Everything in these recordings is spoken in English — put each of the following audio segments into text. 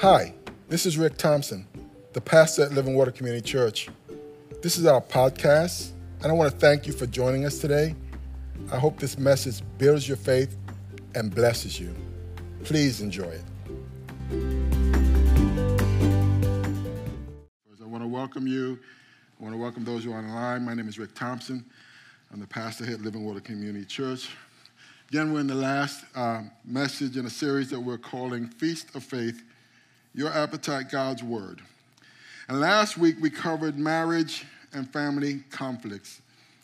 Hi, this is Rick Thompson, the pastor at Living Water Community Church. This is our podcast, and I want to thank you for joining us today. I hope this message builds your faith and blesses you. Please enjoy it. I want to welcome you. I want to welcome those who are online. My name is Rick Thompson. I'm the pastor here at Living Water Community Church. Again, we're in the last uh, message in a series that we're calling Feast of Faith Your Appetite, God's Word. And last week we covered marriage and family conflicts.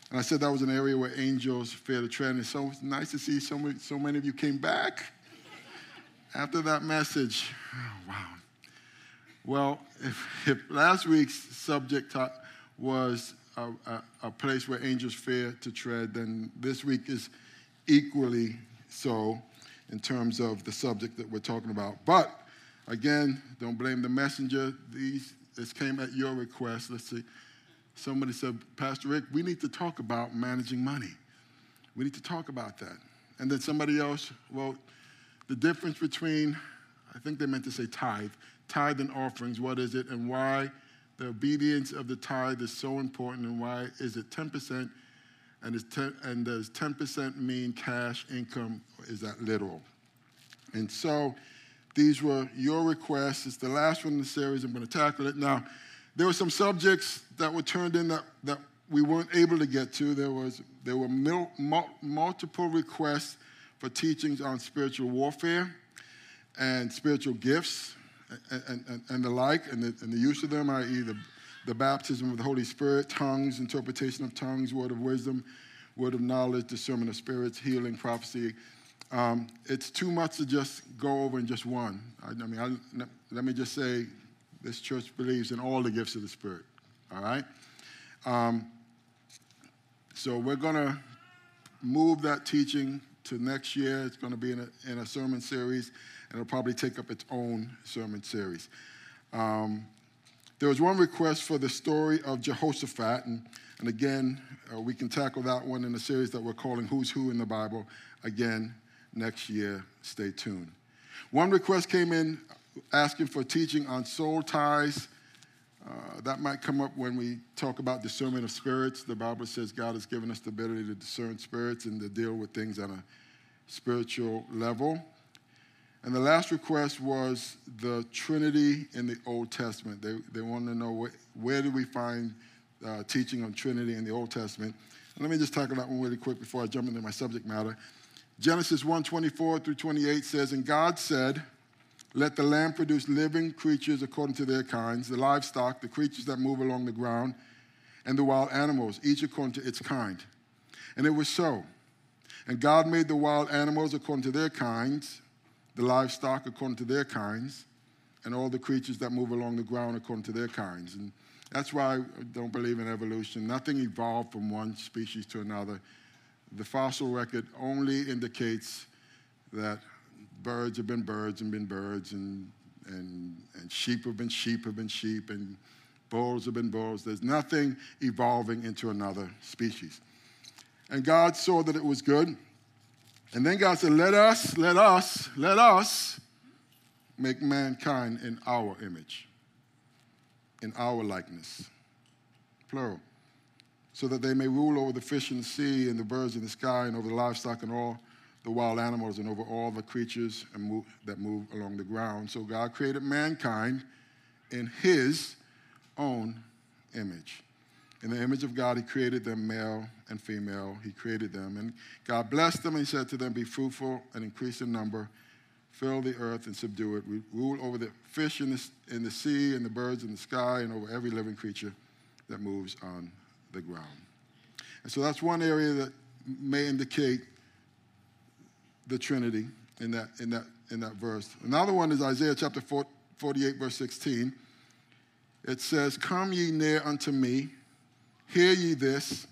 And I said that was an area where angels fear to tread. And it's so nice to see so many, so many of you came back after that message. Oh, wow. Well, if, if last week's subject was a, a, a place where angels fear to tread, then this week is equally so in terms of the subject that we're talking about. But again, don't blame the messenger. These this came at your request. Let's see. Somebody said, Pastor Rick, we need to talk about managing money. We need to talk about that. And then somebody else, well, the difference between, I think they meant to say tithe, tithe and offerings, what is it, and why the obedience of the tithe is so important, and why is it 10% and, is ten, and does 10% mean cash income? Is that literal? And so these were your requests. It's the last one in the series. I'm going to tackle it. Now, there were some subjects that were turned in that, that we weren't able to get to. There, was, there were mil, mul, multiple requests for teachings on spiritual warfare and spiritual gifts and, and, and the like, and the, and the use of them, i.e., the the baptism of the Holy Spirit, tongues, interpretation of tongues, word of wisdom, word of knowledge, discernment of spirits, healing, prophecy. Um, it's too much to just go over in just one. I, I mean, I, let me just say, this church believes in all the gifts of the Spirit. All right. Um, so we're going to move that teaching to next year. It's going to be in a, in a sermon series, and it'll probably take up its own sermon series. Um, there was one request for the story of Jehoshaphat, and, and again, uh, we can tackle that one in a series that we're calling Who's Who in the Bible. Again, next year, stay tuned. One request came in asking for teaching on soul ties. Uh, that might come up when we talk about discernment of spirits. The Bible says God has given us the ability to discern spirits and to deal with things on a spiritual level. And the last request was the Trinity in the Old Testament. They, they wanted to know where, where do we find uh, teaching on Trinity in the Old Testament. And let me just tackle that one really quick before I jump into my subject matter. Genesis 1 24 through 28 says, And God said, Let the land produce living creatures according to their kinds, the livestock, the creatures that move along the ground, and the wild animals, each according to its kind. And it was so. And God made the wild animals according to their kinds the livestock according to their kinds, and all the creatures that move along the ground according to their kinds. And that's why I don't believe in evolution. Nothing evolved from one species to another. The fossil record only indicates that birds have been birds and been birds, and, and, and sheep have been sheep have been sheep, and bulls have been bulls. There's nothing evolving into another species. And God saw that it was good. And then God said, Let us, let us, let us make mankind in our image, in our likeness. Plural. So that they may rule over the fish in the sea and the birds in the sky and over the livestock and all the wild animals and over all the creatures move, that move along the ground. So God created mankind in his own image. In the image of God, He created them male and female. He created them. And God blessed them and He said to them, Be fruitful and increase in number, fill the earth and subdue it. We rule over the fish in the, in the sea and the birds in the sky and over every living creature that moves on the ground. And so that's one area that may indicate the Trinity in that, in that, in that verse. Another one is Isaiah chapter 48, verse 16. It says, Come ye near unto me Hear ye this.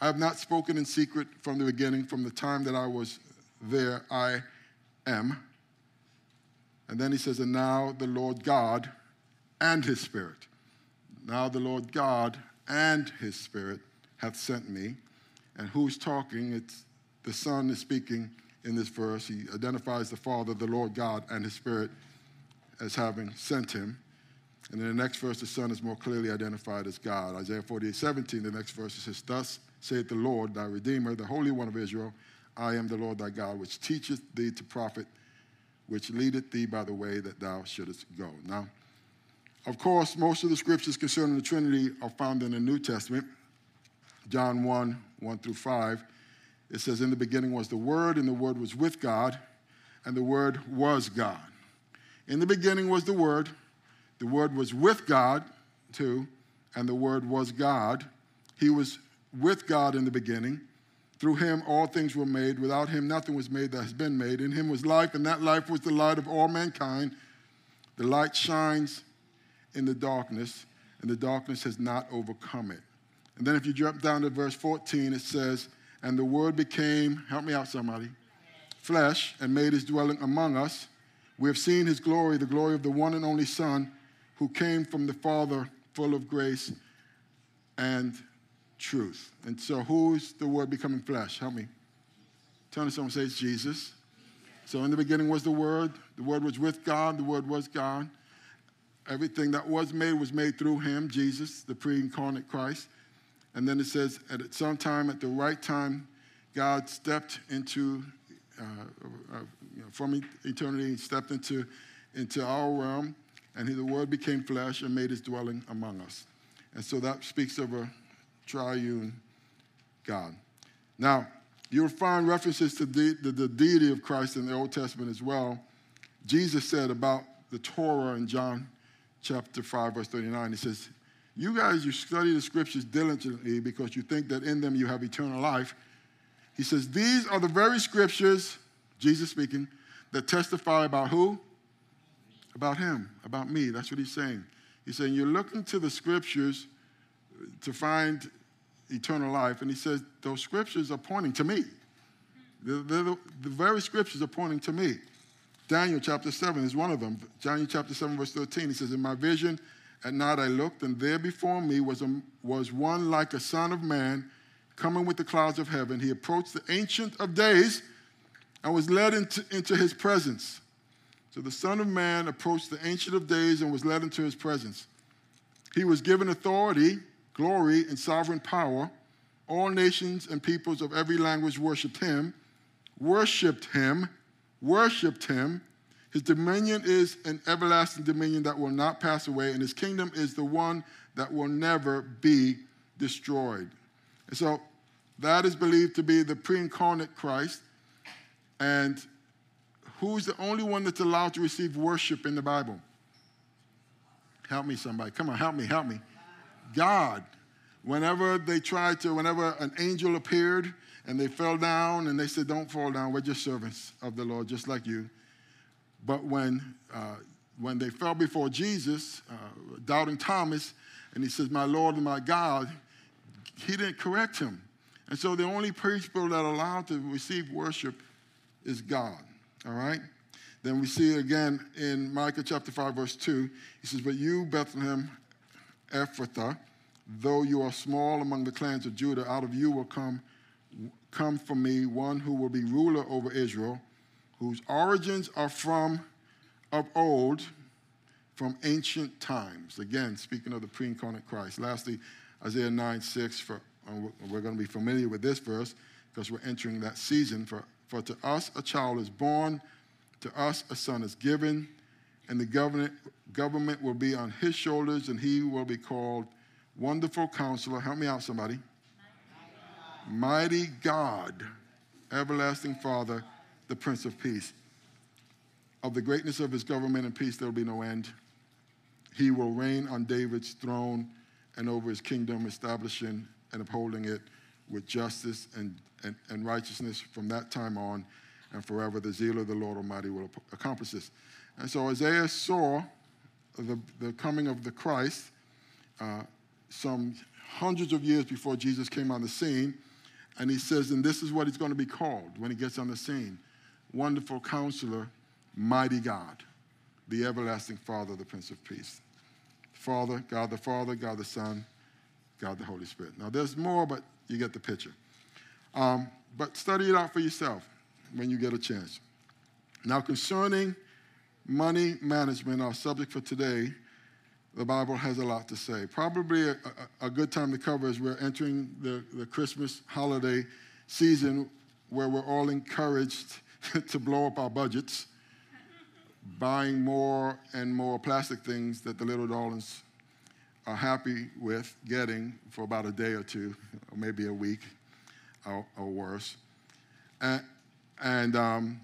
I have not spoken in secret from the beginning, from the time that I was there, I am. And then he says, And now the Lord God and his Spirit. Now the Lord God and his Spirit hath sent me. And who's talking? It's the Son is speaking in this verse. He identifies the Father, the Lord God, and his Spirit. as having sent him. And in the next verse, the Son is more clearly identified as God. Isaiah 48, 17, the next verse says, Thus saith the Lord, thy Redeemer, the Holy One of Israel, I am the Lord thy God, which teacheth thee to profit, which leadeth thee by the way that thou shouldest go. Now, of course, most of the scriptures concerning the Trinity are found in the New Testament. John 1, 1 through 5. It says, In the beginning was the Word, and the Word was with God, and the Word was God. In the beginning was the Word, the Word was with God, too, and the Word was God. He was with God in the beginning. Through him all things were made. Without him nothing was made that has been made. In him was life, and that life was the light of all mankind. The light shines in the darkness, and the darkness has not overcome it. And then if you jump down to verse 14, it says, And the word became, help me out, somebody, flesh, and made his dwelling among us. We have seen his glory, the glory of the one and only Son, who came from the Father, full of grace and truth. And so, who's the word becoming flesh? Help me. Turn to someone say it's Jesus. So, in the beginning was the Word. The Word was with God. The Word was God. Everything that was made was made through Him, Jesus, the pre incarnate Christ. And then it says, at some time, at the right time, God stepped into, uh, uh, you know, from eternity, he stepped into, into our realm, and he, the Word became flesh and made his dwelling among us. And so that speaks of a triune God. Now, you'll find references to the, the, the, deity of Christ in the Old Testament as well. Jesus said about the Torah in John chapter 5, verse 39, he says, You guys, you study the scriptures diligently because you think that in them you have eternal life. He says, These are the very scriptures, Jesus speaking, that testify about who? About him, about me. That's what he's saying. He's saying, You're looking to the scriptures to find eternal life. And he says, those scriptures are pointing to me. The, the, the, very scriptures are pointing to me. Daniel chapter 7 is one of them. Daniel chapter 7, verse 13, he says, In my vision at night I looked, and there before me was, a, was one like a son of man coming with the clouds of heaven. He approached the Ancient of Days and was led into, into his presence. So the Son of Man approached the Ancient of Days and was led into his presence. He was given authority glory, and sovereign power. All nations and peoples of every language worshiped him, worshiped him, worshiped him. His dominion is an everlasting dominion that will not pass away, and his kingdom is the one that will never be destroyed. And so that is believed to be the pre incarnate Christ. And who's the only one that's allowed to receive worship in the Bible? Help me, somebody. Come on, help me, help me. God. Whenever they tried to, whenever an angel appeared and they fell down and they said, Don't fall down, we're just servants of the Lord, just like you. But when, uh, when they fell before Jesus, uh, doubting Thomas, and he says, My Lord and my God, he didn't correct him. And so the only people that are allowed to receive worship is God. All right? Then we see again in Micah chapter 5, verse 2. He says, But you, Bethlehem, Ephrathah, though you are small among the clans of Judah, out of you will come, come from me one who will be ruler over Israel, whose origins are from of old, from ancient times. Again, speaking of the pre incarnate Christ. Lastly, Isaiah 9 6, for, we're going to be familiar with this verse because we're entering that season. For, for to us a child is born, to us a son is given and the government, government will be on his shoulders, and he will be called Wonderful Counselor. Help me out, somebody. Mighty God, Everlasting Father, the Prince of Peace. Of the greatness of his government and peace, there will be no end. He will reign on David's throne and over his kingdom, establishing and upholding it with justice and, and, and righteousness from that time on and forever. The zeal of the Lord Almighty will accomplish this. And so Isaiah saw the, the coming of the Christ uh, some hundreds of years before Jesus came on the scene. And he says, and this is what he's going to be called when he gets on the scene Wonderful Counselor, Mighty God, the Everlasting Father, the Prince of Peace. Father, God the Father, God the Son, God the Holy Spirit. Now, there's more, but you get the picture. Um, but study it out for yourself when you get a chance. Now, concerning money management, our subject for today, the Bible has a lot to say. Probably a, a, a good time to cover as we're entering the, the Christmas holiday season where we're all encouraged to blow up our budgets, buying more and more plastic things that the little darlings are happy with getting for about a day or two, or maybe a week or, or worse. And, and, um,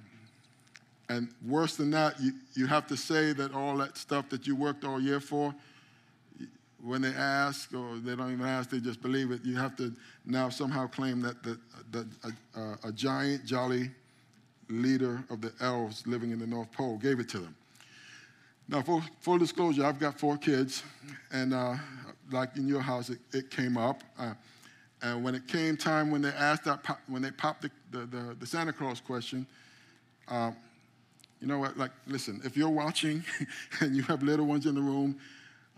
and worse than that, you, you have to say that all that stuff that you worked all year for, when they ask or they don't even ask, they just believe it, you have to now somehow claim that the, the, a, giant, jolly leader of the elves living in the North Pole gave it to them. Now, for full disclosure, I've got four kids, and uh, like in your house, it, it came up. Uh, and when it came time when they asked that, when they popped the, the, the, the Santa Claus question, uh, you know what? Like, listen, if you're watching and you have little ones in the room,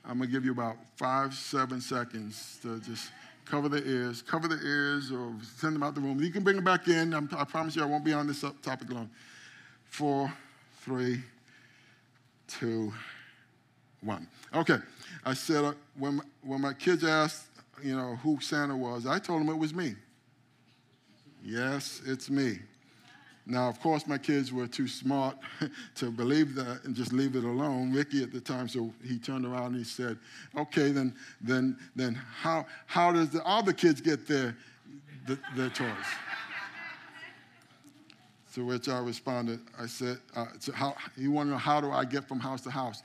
I'm gonna give you about five, seven seconds to just cover the ears, cover the ears, or send them out the room. You can bring them back in. I'm, i promise you, I won't be on this topic long. Four, three, two, one. Okay, I said uh, when, when my kids asked, you know, who Santa was, I told them it was me. Yes, it's me. Now, of course, my kids were too smart to believe that and just leave it alone. Ricky at the time, so he turned around and he said, "Okay, then, then, then, how how does the other kids get their the, their toys?" To which I responded, I said, uh, so how, he wanted to know how do I get from house to house,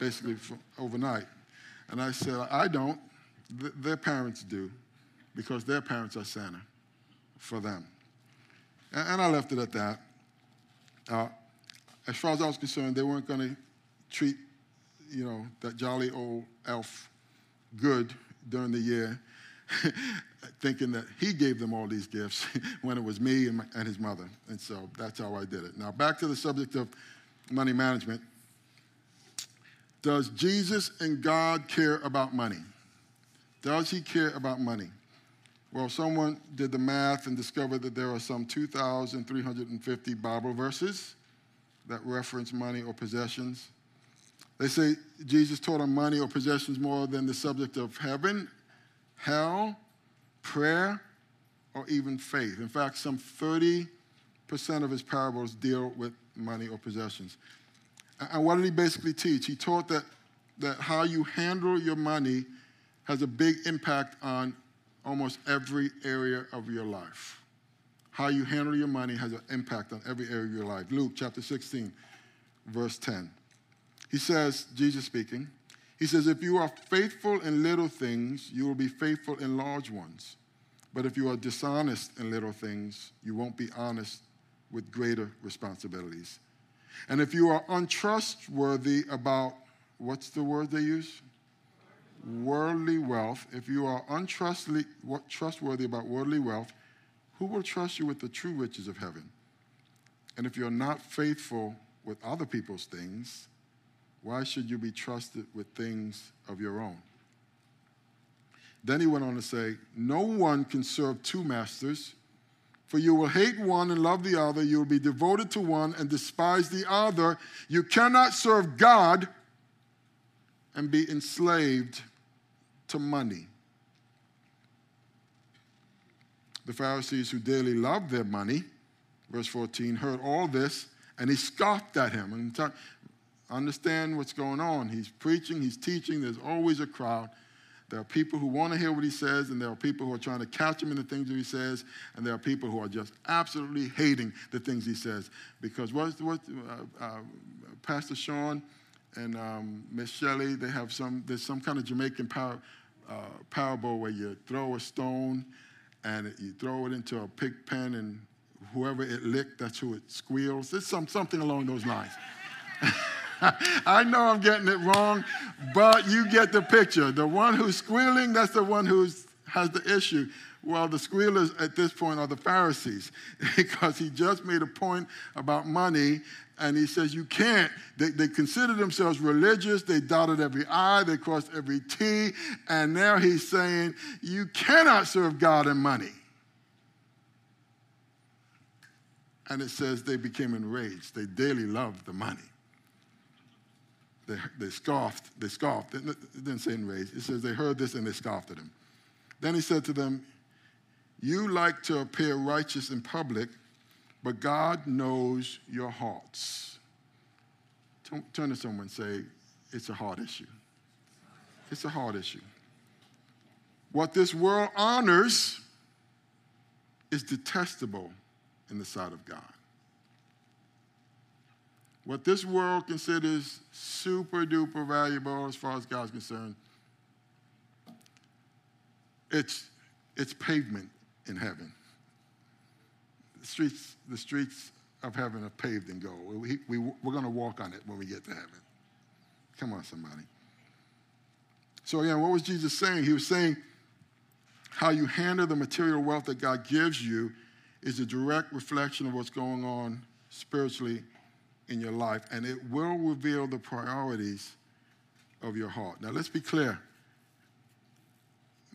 basically overnight. And I said, I don't. Th- their parents do, because their parents are Santa for them. And, I left it at that. Uh, as far as I was concerned, they weren't going to treat, you know, that jolly old elf good during the year thinking that he gave them all these gifts when it was me and, my, and his mother. And so that's how I did it. Now, back to the subject of money management. Does Jesus and God care about money? Does he care about money? Well, someone did the math and discovered that there are some 2,350 Bible verses that reference money or possessions. They say Jesus taught on money or possessions more than the subject of heaven hell, prayer, or even faith. In fact, some 30% of his parables deal with money or possessions. And what did he basically teach? He taught that, that how you handle your money has a big impact on almost every area of your life. How you handle your money has an impact on every area of your life. Luke chapter 16, verse 10. He says, Jesus speaking, he says, If you are faithful in little things, you will be faithful in large ones. But if you are dishonest in little things, you won't be honest with greater responsibilities. And if you are untrustworthy about, what's the word they use? Worldly wealth. If you are untrustworthy about worldly wealth, who will trust you with the true riches of heaven? And if you're not faithful with other people's things, why should you be trusted with things of your own? Then he went on to say, No one can serve two masters, for you will hate one and love the other. You will be devoted to one and despise the other. You cannot serve God and be enslaved to money. The Pharisees who dearly loved their money, verse 14, heard all this and he scoffed at him. And understand what's going on. He's preaching, he's teaching, there's always a crowd. There are people who want to hear what he says, and there are people who are trying to catch him in the things that he says, and there are people who are just absolutely hating the things he says. Because what, what uh, uh, Pastor Sean and um, Miss Shelley, they have some, there's some kind of Jamaican par, parable where you throw a stone and you throw it into a pig pen, and whoever it licked, that's who it squeals. It's some, something along those lines. I know I'm getting it wrong, but you get the picture. The one who's squealing, that's the one who has the issue. Well, the squealers at this point are the Pharisees because he just made a point about money and he says you can't. They, they consider themselves religious. They dotted every I, they crossed every T, and now he's saying you cannot serve God and money. And it says they became enraged. They daily loved the money. they, they scoffed, they scoffed. It didn't say enraged. It says they heard this and they scoffed at him. Then he said to them, You like to appear righteous in public, but God knows your hearts. Turn to someone and say, It's a hard issue. It's a hard issue. What this world honors is detestable in the sight of God. What this world considers super duper valuable as far as God's concerned, it's, it's pavement in heaven. The streets, the streets of heaven are paved in gold. We, we, we're going to walk on it when we get to heaven. Come on, somebody. So, again, what was Jesus saying? He was saying how you handle the material wealth that God gives you is a direct reflection of what's going on spiritually in your life, and it will reveal the priorities of your heart. Now, let's be clear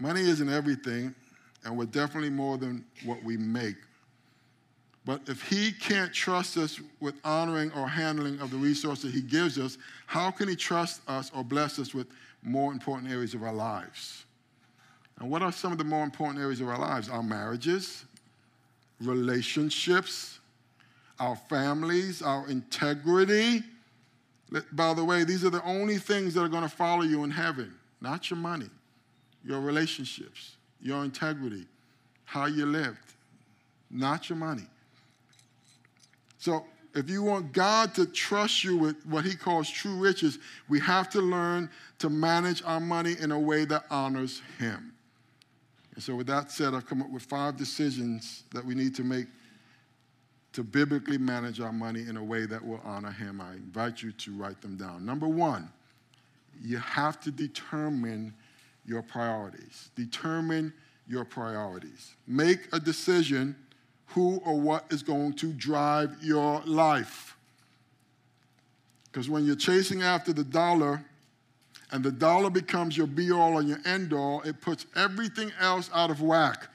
money isn't everything, and we're definitely more than what we make. But if He can't trust us with honoring or handling of the resources He gives us, how can He trust us or bless us with more important areas of our lives? And what are some of the more important areas of our lives? Our marriages, relationships, our families, our integrity. By the way, these are the only things that are going to follow you in heaven, not your money, your relationships, your integrity, how you lived, not your money. So, if you want God to trust you with what he calls true riches, we have to learn to manage our money in a way that honors him. And so, with that said, I've come up with five decisions that we need to make to biblically manage our money in a way that will honor Him. I invite you to write them down. Number one, you have to determine your priorities. Determine your priorities. Make a decision who or what is going to drive your life. Because when you're chasing after the dollar and the dollar becomes your be all and your end all, it puts everything else out of whack.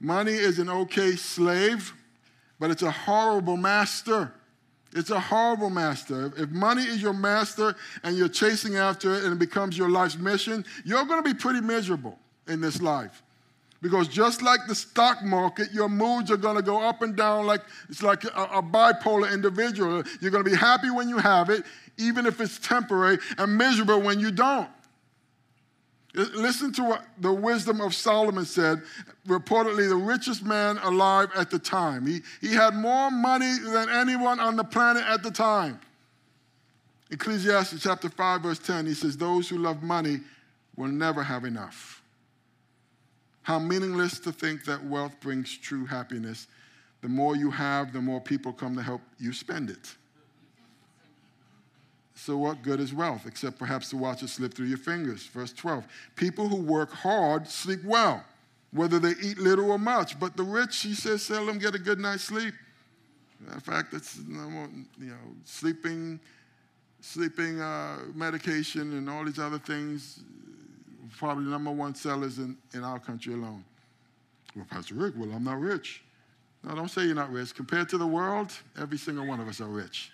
Money is an okay slave but it's a horrible master. It's a horrible master. If money is your master and you're chasing after it and it becomes your life's mission, you're going to be pretty miserable in this life. Because just like the stock market, your moods are going to go up and down like it's like a, a, bipolar individual. You're going to be happy when you have it, even if it's temporary, and miserable when you don't. Listen to what the wisdom of Solomon said, reportedly the richest man alive at the time. He, he had more money than anyone on the planet at the time. Ecclesiastes chapter 5, verse 10, he says, Those who love money will never have enough. How meaningless to think that wealth brings true happiness. The more you have, the more people come to help you spend it. So, what good is wealth except perhaps to watch it slip through your fingers? Verse 12 People who work hard sleep well, whether they eat little or much. But the rich, he says, seldom get a good night's sleep. In fact, it's you know, sleeping, sleeping uh, medication and all these other things, probably number one sellers in, in our country alone. Well, Pastor Rick, well, I'm not rich. No, don't say you're not rich. Compared to the world, every single one of us are rich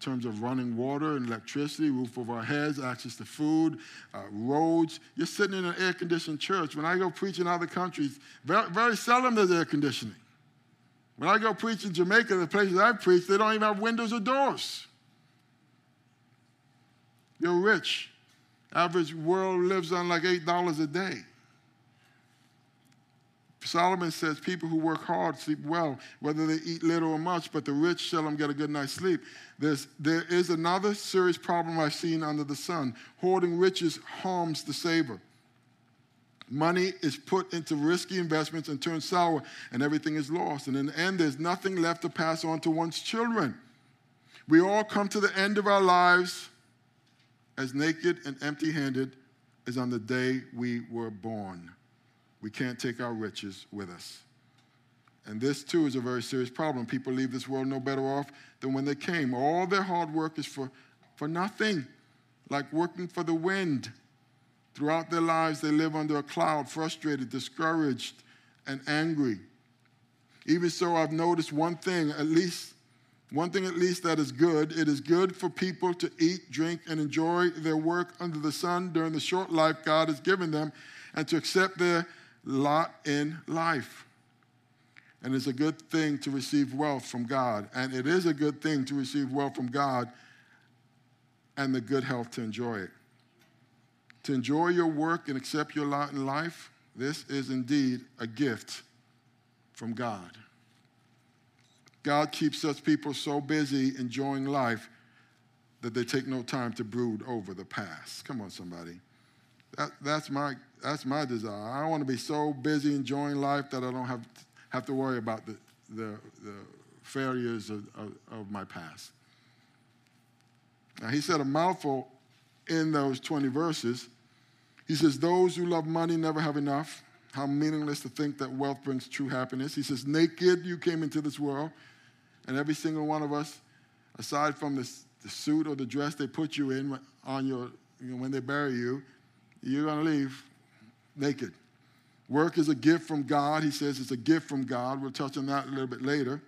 terms of running water and electricity, roof over our heads, access to food, uh, roads. You're sitting in an air conditioned church. When I go preach in other countries, very, very seldom there's air conditioning. When I go preach in Jamaica, the places I preach, they don't even have windows or doors. You're rich. Average world lives on like $8 a day. Solomon says people who work hard sleep well, whether they eat little or much, but the rich seldom get a good night's sleep. There's, there is another serious problem I've seen under the sun. Hoarding riches harms the saver. Money is put into risky investments and turns sour, and everything is lost. And in the end, there's nothing left to pass on to one's children. We all come to the end of our lives as naked and empty handed as on the day we were born. We can't take our riches with us. And this, too, is a very serious problem. People leave this world no better off than when they came. All their hard work is for, for nothing, like working for the wind. Throughout their lives, they live under a cloud, frustrated, discouraged, and angry. Even so, I've noticed one thing, at least One thing at least that is good it is good for people to eat, drink, and enjoy their work under the sun during the short life God has given them and to accept their lot in life. And it's a good thing to receive wealth from God. And it is a good thing to receive wealth from God and the good health to enjoy it. To enjoy your work and accept your lot in life, this is indeed a gift from God. God keeps such people so busy enjoying life that they take no time to brood over the past. Come on, somebody. That, that's, my, that's my desire. I want to be so busy enjoying life that I don't have, have to worry about the, the, the failures of, of, of my past. Now, he said a mouthful in those 20 verses. He says, Those who love money never have enough. How meaningless to think that wealth brings true happiness. He says, Naked you came into this world, and every single one of us, aside from this, the suit or the dress they put you in on your, you know, when they bury you, you're going to leave naked. Work is a gift from God. He says it's a gift from God. We'll touch on that a little bit later.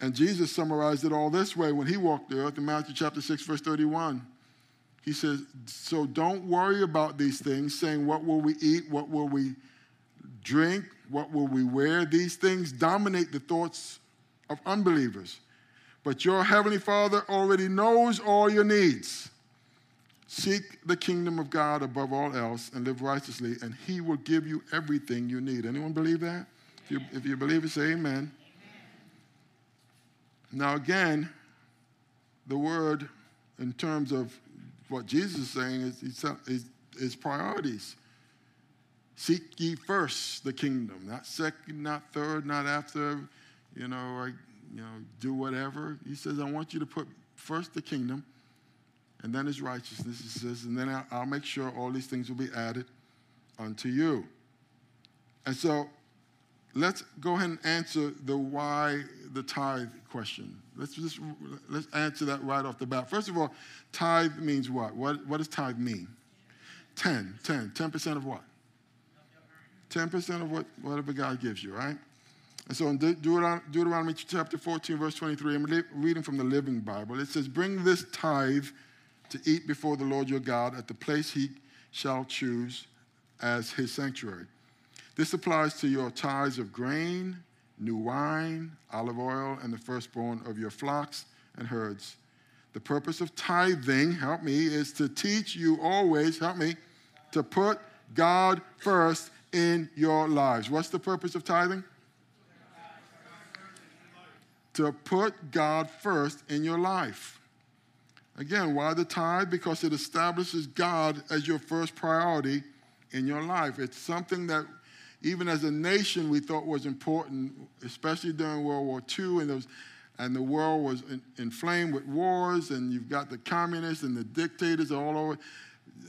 And Jesus summarized it all this way when he walked the earth in Matthew chapter 6, verse 31. He says, So don't worry about these things, saying, What will we eat? What will we drink? What will we wear? These things dominate the thoughts of unbelievers. But your heavenly Father already knows all your needs. Seek the kingdom of God above all else and live righteously, and He will give you everything you need. Anyone believe that? If you, if you believe it, say amen. amen. Now, again, the word in terms of what Jesus is saying is, is, is priorities. Seek ye first the kingdom, not second, not third, not after, you know, I, you know, do whatever. He says, I want you to put first the kingdom and then his righteousness. He says, and then I'll make sure all these things will be added unto you. And so let's go ahead and answer the why the tithe question. Let's just let's answer that right off the bat. First of all, tithe means what? What, what does tithe mean? 10, 10, 10% of what? 10% of what, whatever God gives you, right? And so in Deuteronomy chapter 14, verse 23, I'm reading from the Living Bible. It says, Bring this tithe to eat before the Lord your God at the place he shall choose as his sanctuary. This applies to your tithes of grain, new wine, olive oil, and the firstborn of your flocks and herds. The purpose of tithing, help me, is to teach you always, help me, to put God first in your lives. What's the purpose of tithing? To put God first in your life. Again, why the tithe? Because it establishes God as your first priority in your life. It's something that even as a nation we thought was important, especially during World War II, and, was, and the world was in, inflamed with wars, and you've got the communists and the dictators all over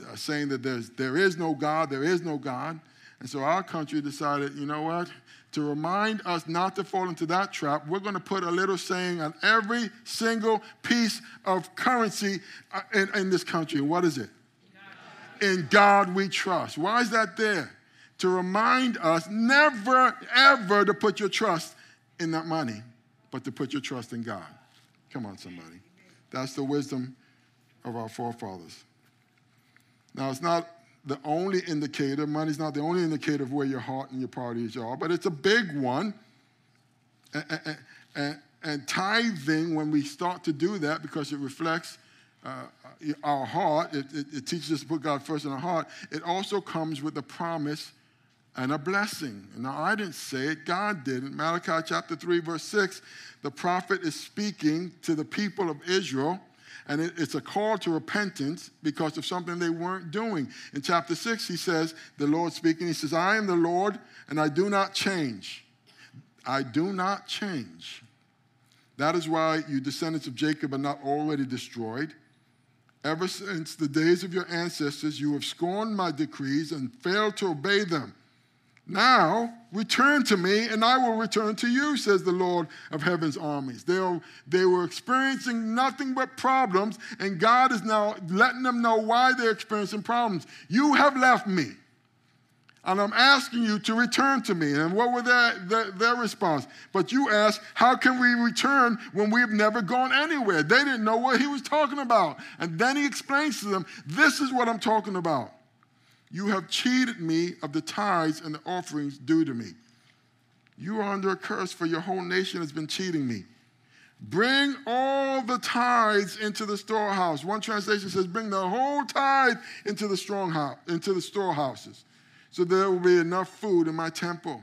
uh, saying that there's, there is no God, there is no God. And so our country decided, you know what? To remind us not to fall into that trap, we're going to put a little saying on every single piece of currency uh, in, in this country. What is it? In God we trust. Why is that there? To remind us never, ever to put your trust in that money, but to put your trust in God. Come on, somebody. That's the wisdom of our forefathers. Now, it's not the only indicator. Money's not the only indicator of where your heart and your priorities are, but it's a big one. And, and, and tithing, when we start to do that, because it reflects uh, our heart, it, it, it, teaches us to put God first in our heart, it also comes with a promise and a blessing. Now, I didn't say it, God did. In Malachi chapter 3, verse 6, the prophet is speaking to the people of Israel and it, it's a call to repentance because of something they weren't doing. In chapter 6, he says, the Lord speaking, he says, I am the Lord and I do not change. I do not change. That is why you descendants of Jacob are not already destroyed. Ever since the days of your ancestors, you have scorned my decrees and failed to obey them. Now return to me, and I will return to you, says the Lord of heaven's armies. They, are, they were experiencing nothing but problems, and God is now letting them know why they're experiencing problems. You have left me. And I'm asking you to return to me. And what was their, their, their, response? But you ask, How can we return when we've never gone anywhere? They didn't know what he was talking about. And then he explains to them, This is what I'm talking about. You have cheated me of the tithes and the offerings due to me. You are under a curse, for your whole nation has been cheating me. Bring all the tithes into the storehouse. One translation says, Bring the whole tithe into the strong house, into the storehouses so there will be enough food in my temple.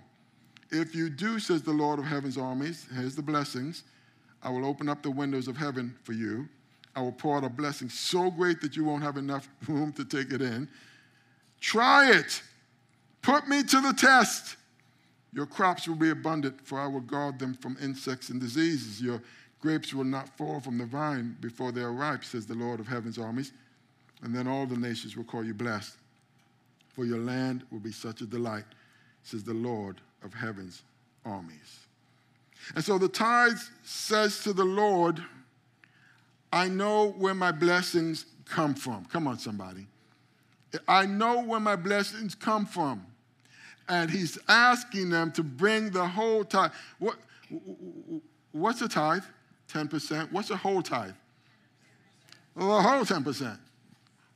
If you do, says the Lord of heaven's armies, here's the blessings. I will open up the windows of heaven for you. I will pour out a blessing so great that you won't have enough room to take it in. Try it. Put me to the test. Your crops will be abundant, for I will guard them from insects and diseases. Your grapes will not fall from the vine before they are ripe, says the Lord of heaven's armies. And then all the nations will call you blessed for your land will be such a delight, says the Lord of heaven's armies. And so the tithe says to the Lord, I know where my blessings come from. Come on, somebody. I know where my blessings come from. And he's asking them to bring the whole tithe. What, what's a tithe? 10%. What's a whole tithe? The whole 10%.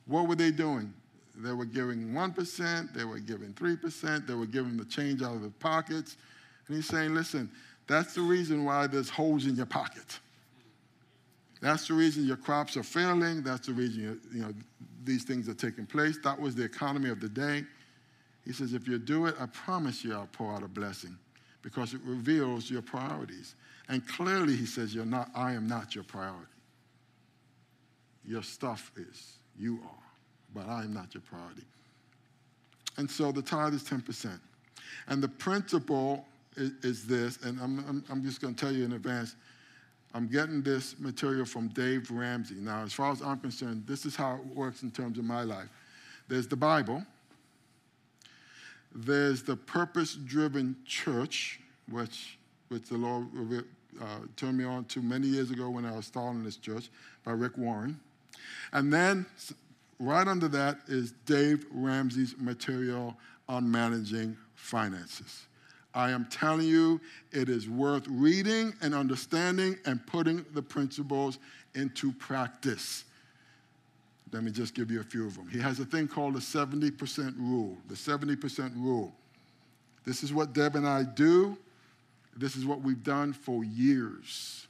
What were they doing? They were giving 1%, they were giving 3%, they were giving the change out of their pockets. And he's saying, listen, that's the reason why there's holes in your pocket. That's the reason your crops are failing. That's the reason you know these things are taking place. That was the economy of the day. He says, if you do it, I promise you I'll pour out a blessing because it reveals your priorities. And clearly he says, You're not, I am not your priority. Your stuff is. You are but I am not your priority. And so the tithe is 10%. And the principle is, is this, and I'm, I'm, I'm just going to tell you in advance. I'm getting this material from Dave Ramsey. Now, as far as I'm concerned, this is how it works in terms of my life. There's the Bible, there's the purpose driven church, which, which the Lord uh, turned me on to many years ago when I was starting this church by Rick Warren. And then right under that is Dave Ramsey's material on managing finances. I am telling you, it is worth reading and understanding and putting the principles into practice. Let me just give you a few of them. He has a thing called the 70% rule. The 70% rule. This is what Deb and I do. This is what we've done for years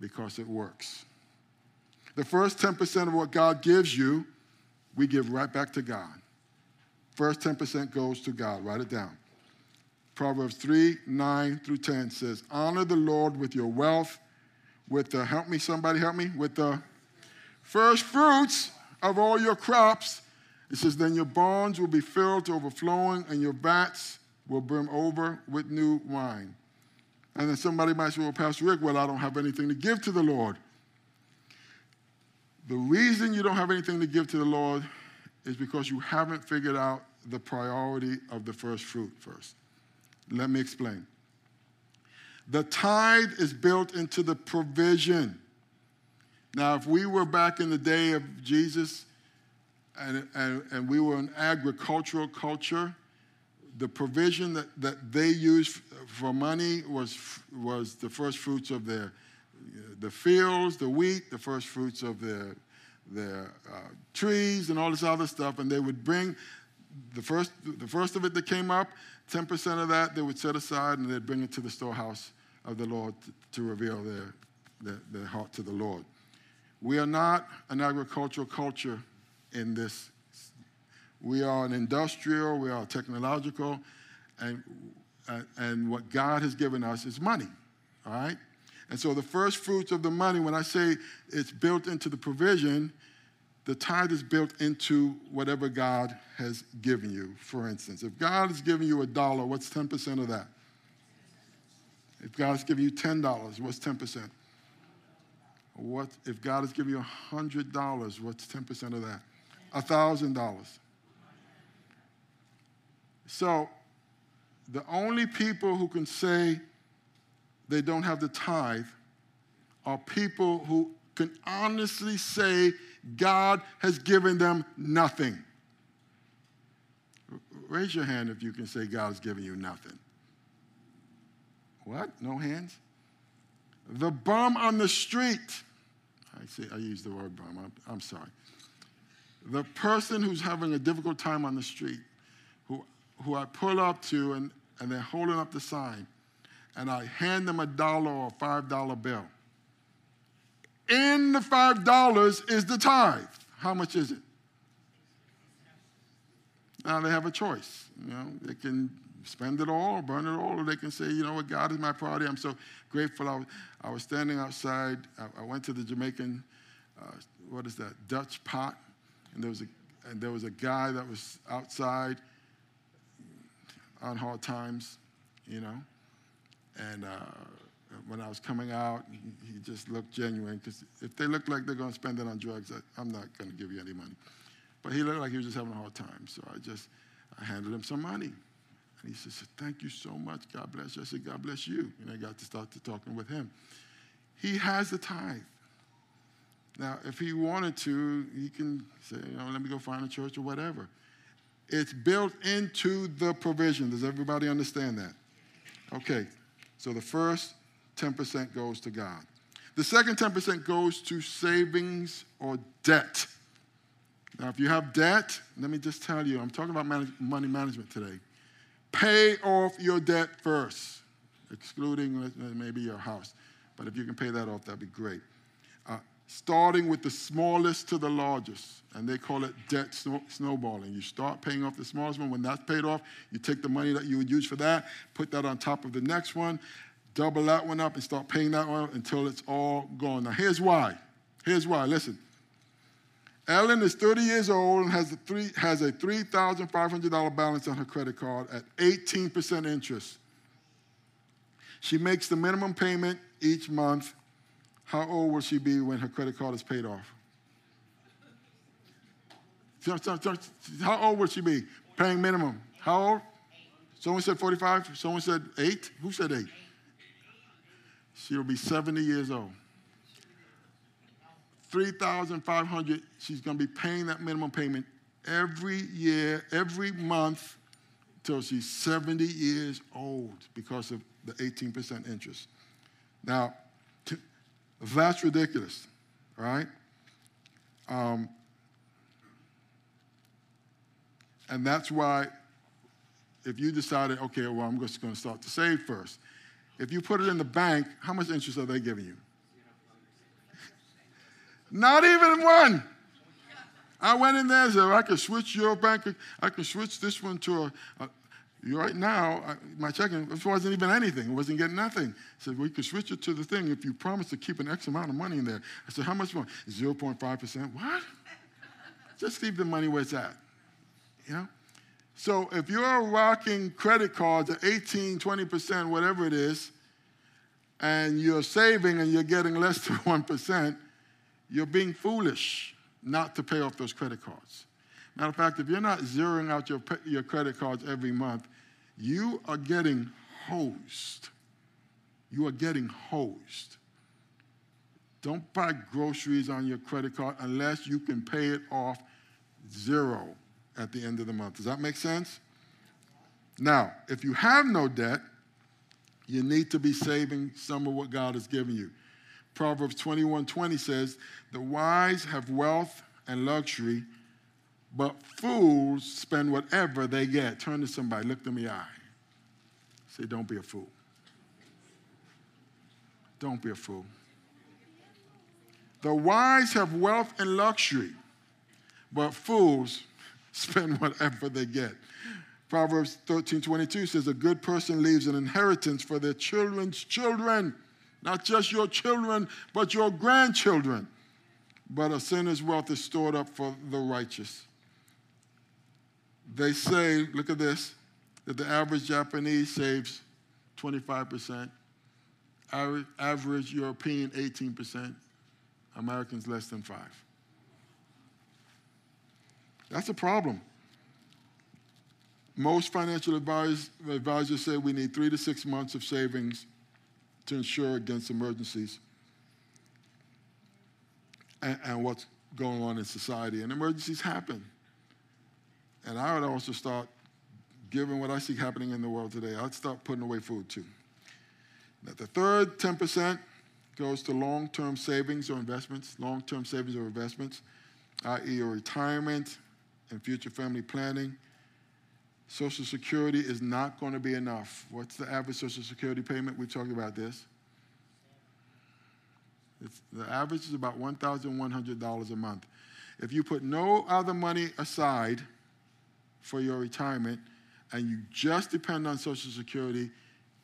because it works. The first 10% of what God gives you we give right back to God. First 10% goes to God. Write it down. Proverbs 3 9 through 10 says, Honor the Lord with your wealth, with the, help me, somebody help me, with the first fruits of all your crops. It says, Then your barns will be filled to overflowing, and your vats will brim over with new wine. And then somebody might say, Well, Pastor Rick, well, I don't have anything to give to the Lord. The reason you don't have anything to give to the Lord is because you haven't figured out the priority of the first fruit first. Let me explain. The tithe is built into the provision. Now, if we were back in the day of Jesus and, and, and we were an agricultural culture, the provision that, that they used for money was, was the first fruits of their the fields, the wheat, the first fruits of their, their uh, trees, and all this other stuff. And they would bring the first, the first of it that came up, 10% of that they would set aside and they'd bring it to the storehouse of the Lord to, to reveal their, their, their heart to the Lord. We are not an agricultural culture in this. We are an industrial, we are technological, and, and what God has given us is money, all right? And so the first fruits of the money, when I say it's built into the provision, the tithe is built into whatever God has given you. For instance, if God has given you a dollar, what's 10% of that? If God's given you $10, what's 10%? What if God has given you $100, what's 10% of that? $1,000. So the only people who can say they don't have the tithe are people who can honestly say God has given them nothing. Raise your hand if you can say God has given you nothing. What? No hands? The bum on the street. I say I use the word bum. I'm, I'm sorry. The person who's having a difficult time on the street, who, who I pull up to and, and they're holding up the sign, and I hand them a dollar or a five dollar bill. In the five dollars is the tithe. How much is it? Now they have a choice. You know, they can spend it all, burn it all, or they can say, you know what, God is my priority. I'm so grateful. I was, I was standing outside. I, I, went to the Jamaican, uh, what is that, Dutch pot, and there was a and there was a guy that was outside on hard times, you know, and. Uh, when I was coming out, he, just looked genuine because if they look like they're going to spend it on drugs, I, I'm not going to give you any money. But he looked like he was just having a hard time. So I just, I handed him some money. And he said, thank you so much. God bless you. I said, God bless you. And I got to start to talking with him. He has the tithe. Now, if he wanted to, he can say, you know, let me go find a church or whatever. It's built into the provision. Does everybody understand that? Okay. So the first 10% goes to God. The second 10% goes to savings or debt. Now, if you have debt, let me just tell you, I'm talking about manage- money management today. Pay off your debt first, excluding maybe your house. But if you can pay that off, that'd be great. Uh, starting with the smallest to the largest, and they call it debt snow- snowballing. You start paying off the smallest one. When that's paid off, you take the money that you would use for that, put that on top of the next one, double that one up and start paying that one until it's all gone. Now, here's why. Here's why. Listen. Ellen is 30 years old and has a, three, has a $3,500 balance on her credit card at 18% interest. She makes the minimum payment each month. How old will she be when her credit card is paid off? How old will she be paying minimum? How old? Someone said 45. Someone said 8. Who said 8? She'll be 70 years old. 3,500, she's going to be paying that minimum payment every year, every month till she's 70 years old because of the 18% interest. Now, that's ridiculous, right? Um, and that's why if you decided, okay, well, I'm just going to start to save first, if you put it in the bank, how much interest are they giving you? Not even one. I went in there and said, I can switch your bank, I can switch this one to a, a right now, I, my checking, it wasn't even anything. It wasn't getting nothing. I said, you can switch it to the thing if you promise to keep an X amount of money in there. I said, how much more? 0.5%. What? Just leave the money where it's at. You know? So if you're rocking credit cards at 18, 20%, whatever it is, and you're saving and you're getting less than 1%, you're being foolish not to pay off those credit cards. Matter of fact, if you're not zeroing out your, your credit cards every month, you are getting hosed. You are getting hosed. Don't buy groceries on your credit card unless you can pay it off zero at the end of the month. Does that make sense? Now, if you have no debt, you need to be saving some of what God has given you. Proverbs 21 20 says, The wise have wealth and luxury, but fools spend whatever they get. Turn to somebody, look them in the eye. Say, Don't be a fool. Don't be a fool. The wise have wealth and luxury, but fools spend whatever they get. Proverbs 13 22 says, A good person leaves an inheritance for their children's children, not just your children, but your grandchildren. But a sinner's wealth is stored up for the righteous. They say, look at this, that the average Japanese saves 25%, average European 18%, Americans less than 5 that's a problem. Most financial advisors, say we need three to six months of savings to insure against emergencies and, and what's going on in society. And emergencies happen. And I would also start given what I see happening in the world today, I'd start putting away food too. Now, the third 10% goes to long term savings or investments, long term savings or investments, i.e., your retirement and future family planning. Social Security is not going to be enough. What's the average Social Security payment? We talked about this. It's, the average is about $1,100 a month. If you put no other money aside for your retirement and you just depend on Social Security,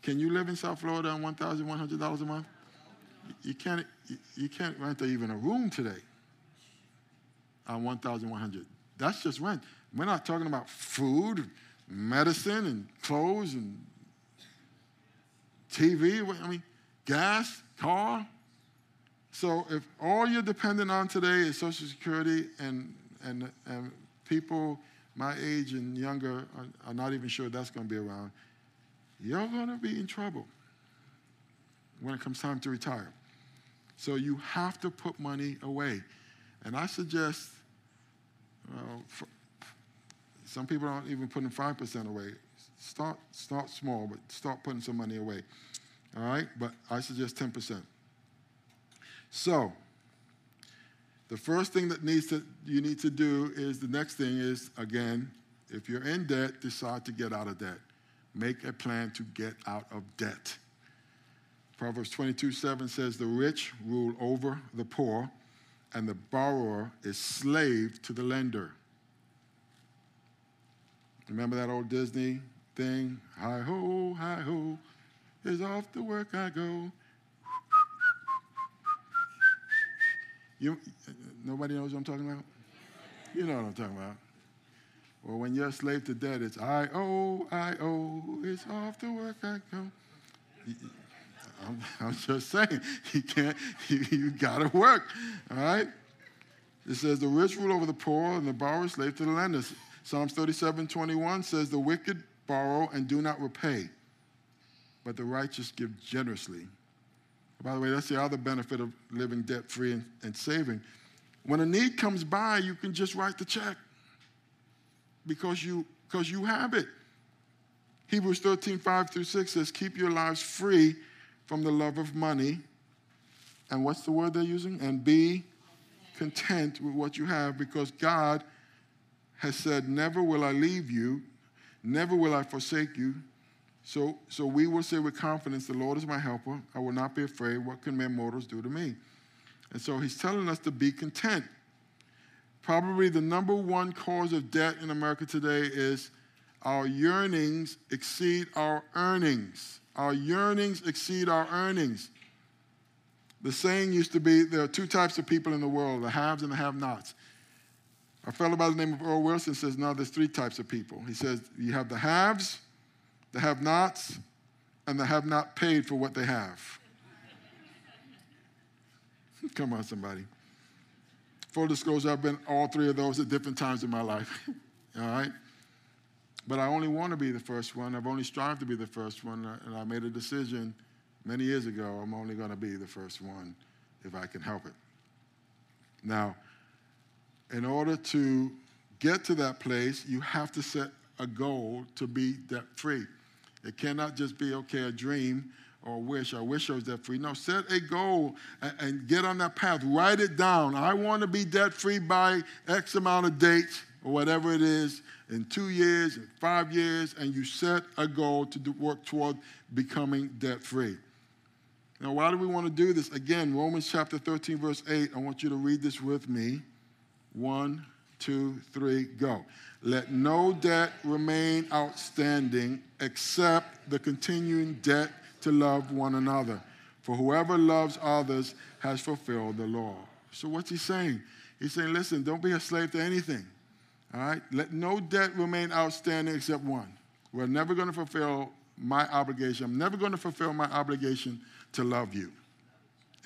can you live in South Florida on $1,100 a month? You can't, you can't rent even a room today on 1,100. That's just rent. We're not talking about food, medicine, and clothes and TV. I mean, gas, car. So if all you're dependent on today is Social Security and, and, and people my age and younger are, are not even sure that's going to be around, you're going to be in trouble when it comes time to retire. So you have to put money away. And I suggest, Uh, well, some people aren't even putting 5% away. Start, start small, but start putting some money away. All right? But I suggest 10%. So, the first thing that needs to, you need to do is the next thing is, again, if you're in debt, decide to get out of debt. Make a plan to get out of debt. Proverbs 22 7 says, The rich rule over the poor, and the borrower is slave to the lender. Remember that old Disney thing? Hi ho, hi ho, is off to work I go. You, nobody knows what I'm talking about? You know what I'm talking about. Well, when you're a slave to debt, it's I owe, I owe, it's off to work I go. I'm, I'm just saying, you can't, you, you gotta work, all right? It says, the rich rule over the poor and the borrower slave to the lenders. Psalms 37, 21 says, the wicked borrow and do not repay, but the righteous give generously. By the way, that's the other benefit of living debt free and, and saving. When a need comes by, you can just write the check because you, because you have it. Hebrews 13, 5 through 6 says, Keep your lives free from the love of money. And what's the word they're using? And be content with what you have because God has said, Never will I leave you, never will I forsake you. So, so we will say with confidence, The Lord is my helper. I will not be afraid. What can mere mortals do to me? And so he's telling us to be content. Probably the number one cause of debt in America today is our yearnings exceed our earnings. Our yearnings exceed our earnings. The saying used to be there are two types of people in the world the haves and the have nots. A fellow by the name of Earl Wilson says, no, there's three types of people. He says, you have the haves, the have nots, and the have not paid for what they have. Come on, somebody. Full disclosure, I've been all three of those at different times in my life. all right? But I only want to be the first one. I've only strived to be the first one, uh, and I made a decision many years ago I'm only going to be the first one if I can help it. Now, in order to get to that place, you have to set a goal to be debt free. It cannot just be, okay, a dream or a wish. I wish I was debt free. No, set a goal and, and get on that path. Write it down. I want to be debt free by X amount of dates or whatever it is in two years, in five years, and you set a goal to work toward becoming debt free. Now, why do we want to do this? Again, Romans chapter 13, verse 8. I want you to read this with me. One, two, three, go. Let no debt remain outstanding except the continuing debt to love one another. For whoever loves others has fulfilled the law. So, what's he saying? He's saying, listen, don't be a slave to anything. All right? Let no debt remain outstanding except one. We're never going to fulfill my obligation. I'm never going to fulfill my obligation to love you.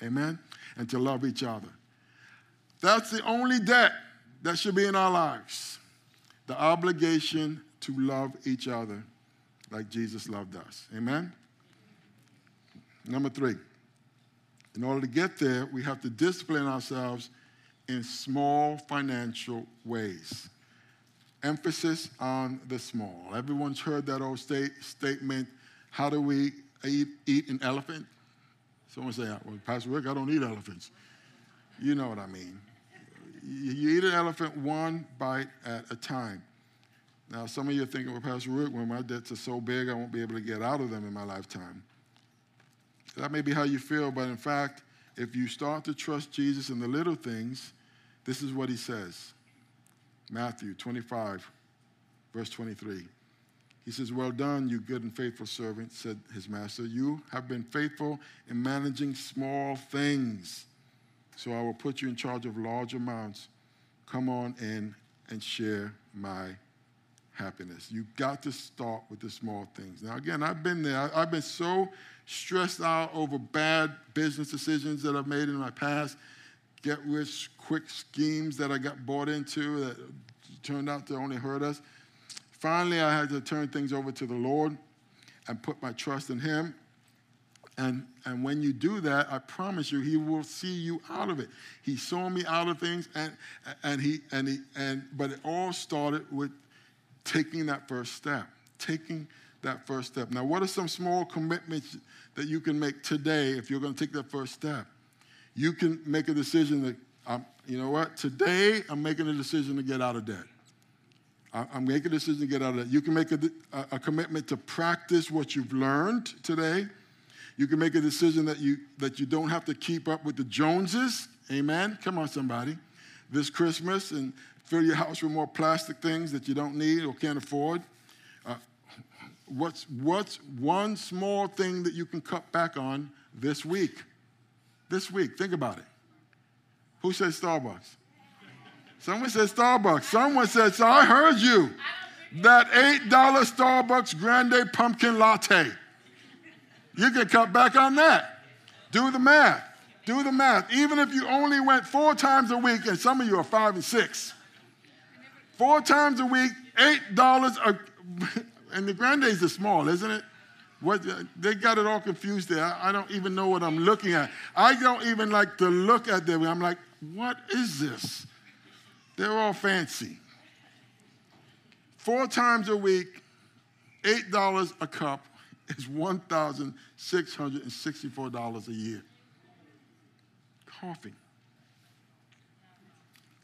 Amen? And to love each other. That's the only debt that should be in our lives the obligation to love each other like Jesus loved us. Amen? Number three, in order to get there, we have to discipline ourselves in small financial ways. Emphasis on the small. Everyone's heard that old state, statement how do we eat, eat an elephant? Someone say, well, Pastor Rick, I don't eat elephants. You know what I mean. You eat an elephant one bite at a time. Now, some of you are thinking, well, Pastor Rick, when my debts are so big, I won't be able to get out of them in my lifetime. That may be how you feel, but in fact, if you start to trust Jesus in the little things, this is what he says Matthew 25, verse 23. He says, Well done, you good and faithful servant, said his master. You have been faithful in managing small things, so I will put you in charge of large amounts. Come on in and share my happiness. You've got to start with the small things. Now, again, I've been there. I've been so stressed out over bad business decisions that I've made in my past, get rich quick schemes that I got bought into that turned out to only hurt us. Finally, I had to turn things over to the Lord and put my trust in Him. And, and when you do that, I promise you, He will see you out of it. He saw me out of things, and, and he, and he, and, but it all started with taking that first step, taking that first step. Now, what are some small commitments that you can make today if you're going to take that first step? You can make a decision that, um, you know what, today I'm making a decision to get out of debt. I'm making a decision to get out of debt. You can make a, a, a commitment to practice what you've learned today. You can make a decision that you, that you don't have to keep up with the Joneses. Amen. Come on, somebody. This Christmas and fill your house with more plastic things that you don't need or can't afford. Uh, what's, what's one small thing that you can cut back on this week? This week, think about it. Who says Starbucks? Someone said Starbucks. Someone said, so I heard you. That $8 Starbucks Grande Pumpkin Latte. You can cut back on that. Do the math. Do the math. Even if you only went four times a week, and some of you are five and six, four times a week, $8 a, and the Grandes are small, isn't it? What, they got it all confused there. I, I, don't even know what I'm looking at. I don't even like to look at them. I'm like, what is this? They're all fancy. Four times a week, $8 a cup is $1,664 a year. Coffee.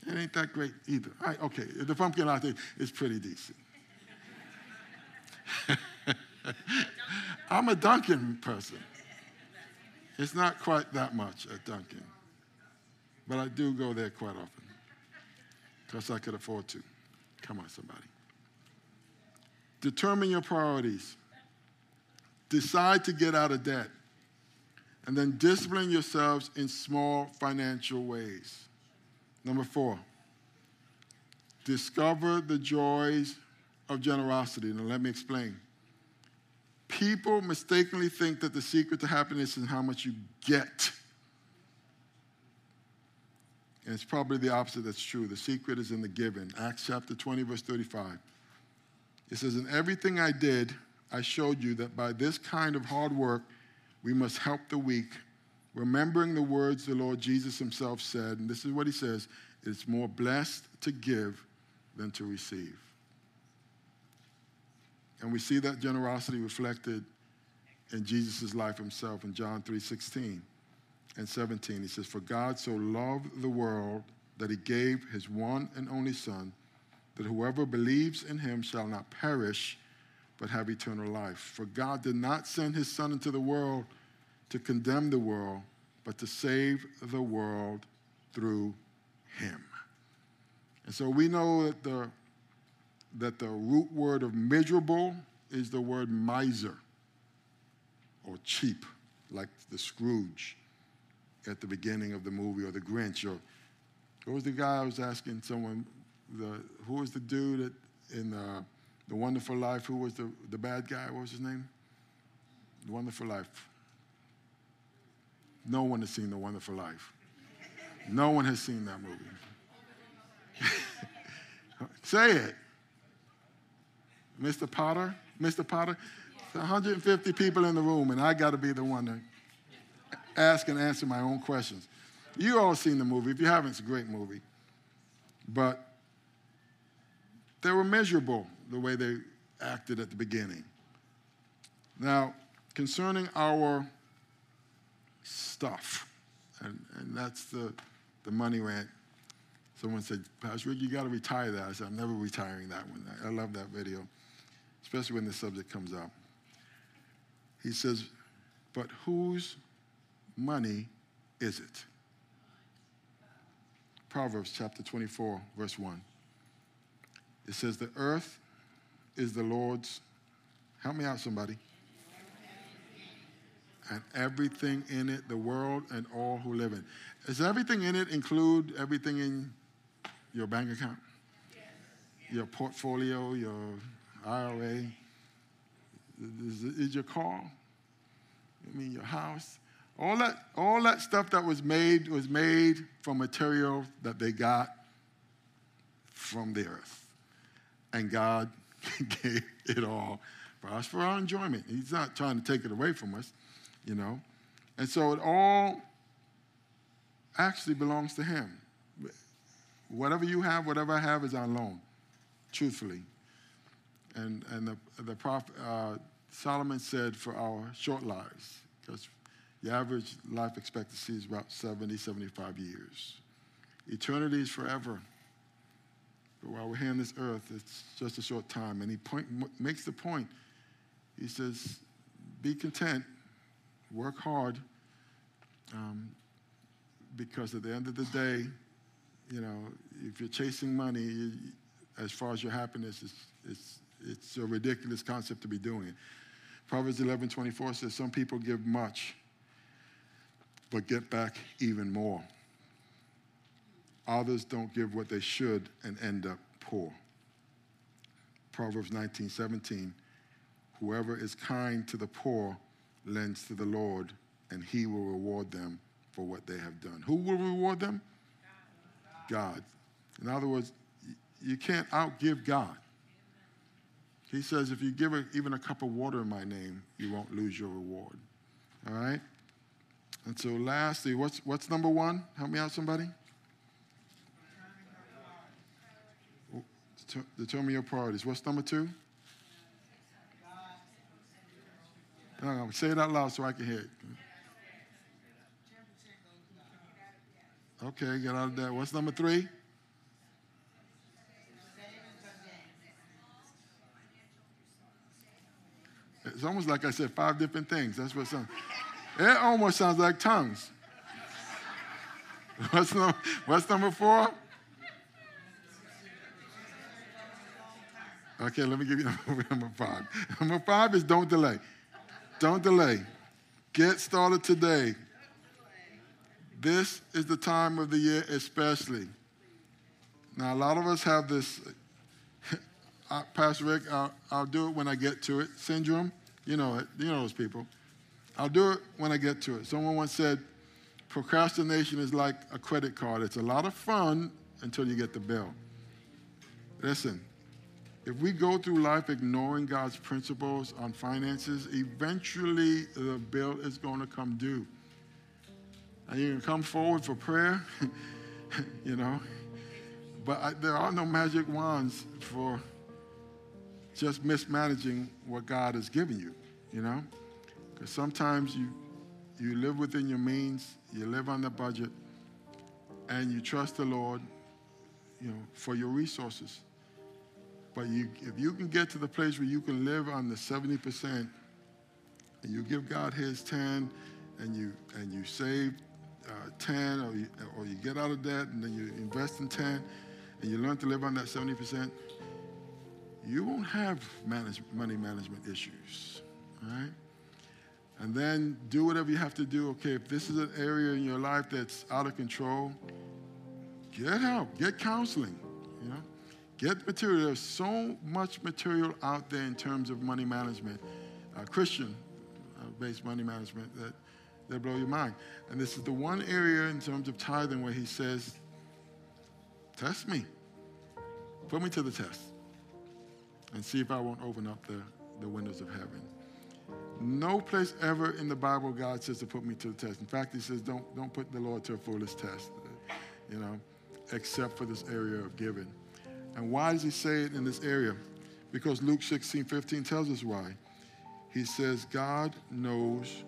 It ain't that great either. Okay, the pumpkin latte is pretty decent. I'm a Dunkin' person. It's not quite that much at Dunkin', but I do go there quite often because I could afford to. Come on, somebody. Determine your priorities. Decide to get out of debt. And then discipline yourselves in small financial ways. Number four, discover the joys of generosity. Now, let me explain. People mistakenly think that the secret to happiness is how much you get. And it's probably the opposite that's true. The secret is in the giving. Acts chapter 20, verse 35. It says, In everything I did, I showed you that by this kind of hard work, we must help the weak, remembering the words the Lord Jesus himself said. And this is what he says it's more blessed to give than to receive. And we see that generosity reflected in Jesus' life himself in John 3 16 and 17. He says, For God so loved the world that he gave his one and only Son, that whoever believes in him shall not perish, but have eternal life. For God did not send his Son into the world to condemn the world, but to save the world through him. And so we know that the, that the root word of miserable is the word miser or cheap, like the Scrooge at the beginning of the movie or the Grinch or who was the guy I was asking someone the who was the dude that in uh, the Wonderful Life who was the the bad guy what was his name? The Wonderful Life. No one has seen the Wonderful Life. No one has seen that movie. Say it Mr. Potter Mr. Potter 150 people in the room and I got to be the one to ask and answer my own questions. You all seen the movie. If you haven't, it's a great movie. But they were miserable the way they acted at the beginning. Now, concerning our stuff, and, and that's the, the money rant. Someone said, Pastor Rick, you got to retire that. I said, I'm never retiring that one. I love that video, especially when the subject comes up. He says, but whose money is it? Proverbs chapter 24, verse 1. It says, The earth is the Lord's. Help me out, somebody. And everything in it, the world and all who live in. it. Does everything in it include everything in your bank account? Yes. Your portfolio, your IRA? Is, is your car? I mean, your house? All that, all that stuff that was made was made from material that they got from the earth. And God gave it all for us for our enjoyment. He's not trying to take it away from us, you know. And so it all actually belongs to Him. Whatever you have, whatever I have is on loan, truthfully. And, and the, the prophet, uh, Solomon said for our short lives, because the average life expectancy is about 70, 75 years. Eternity is forever. But while we're here on this earth, it's just a short time. And he point, makes the point. He says, be content, work hard, um, because at the end of the day, you know, if you're chasing money, you, as far as your happiness, it's, it's, it's a ridiculous concept to be doing. it. Proverbs 11, 24 says, some people give much but get back even more. Others don't give what they should and end up poor. Proverbs 19, 17, whoever is kind to the poor lends to the Lord, and he will reward them for what they have done. Who will reward them? God. In other words, you can't outgive God. He says, if you give even a cup of water in my name, you won't lose your reward. All right? And so, lastly, what's, what's number one? Help me out, somebody. Determine your priorities. What's number two? No, no, say it out loud so I can hear it. Okay, get out of that. What's number three? It's almost like I said five different things. That's what it sounds. It almost sounds like tongues. What's number, what's number four? Okay, let me give you number, number five. Number five is don't delay. Don't delay. Get started today. This is the time of the year, especially. Now, a lot of us have this, Pastor Rick, I'll, I'll do it when I get to it syndrome. You know it. You know those people. I'll do it when I get to it. Someone once said, procrastination is like a credit card. It's a lot of fun until you get the bill. Listen, if we go through life ignoring God's principles on finances, eventually the bill is going to come due. And you can come forward for prayer, you know, but I, there are no magic wands for just mismanaging what God has given you, you know. Because sometimes you, you live within your means, you live on the budget, and you trust the Lord, you know, for your resources. But you, if you can get to the place where you can live on the 70%, and you give God his 10, and you, and you save uh, 10, or you, or you get out of debt, and then you invest in 10, and you learn to live on that 70%, you won't have manage, money management issues, all right? And then do whatever you have to do. Okay, if this is an area in your life that's out of control, get help, get counseling, you know. Get material. There's so much material out there in terms of money management, uh, Christian uh, based money management that, that blow your mind. And this is the one area in terms of tithing where he says, Test me. Put me to the test and see if I won't open up the, the windows of heaven. No place ever in the Bible God says to put me to the test. In fact, he says, don't, don't put the Lord to a foolish test, you know, except for this area of giving. And why does he say it in this area? Because Luke 16, 15 tells us why. He says, God knows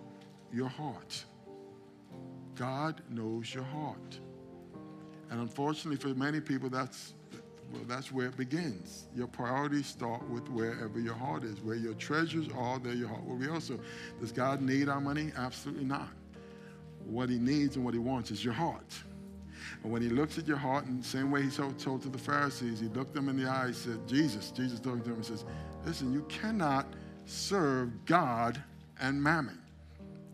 your heart. God knows your heart. And unfortunately, for many people, that's well, that's where it begins. Your priorities start with wherever your heart is. Where your treasures are, there your heart will be also. Does God need our money? Absolutely not. What he needs and what he wants is your heart. And when he looks at your heart, in the same way he told, told to the Pharisees, he looked them in the eye, said, Jesus, Jesus talking to him and says, listen, you cannot serve God and mammon.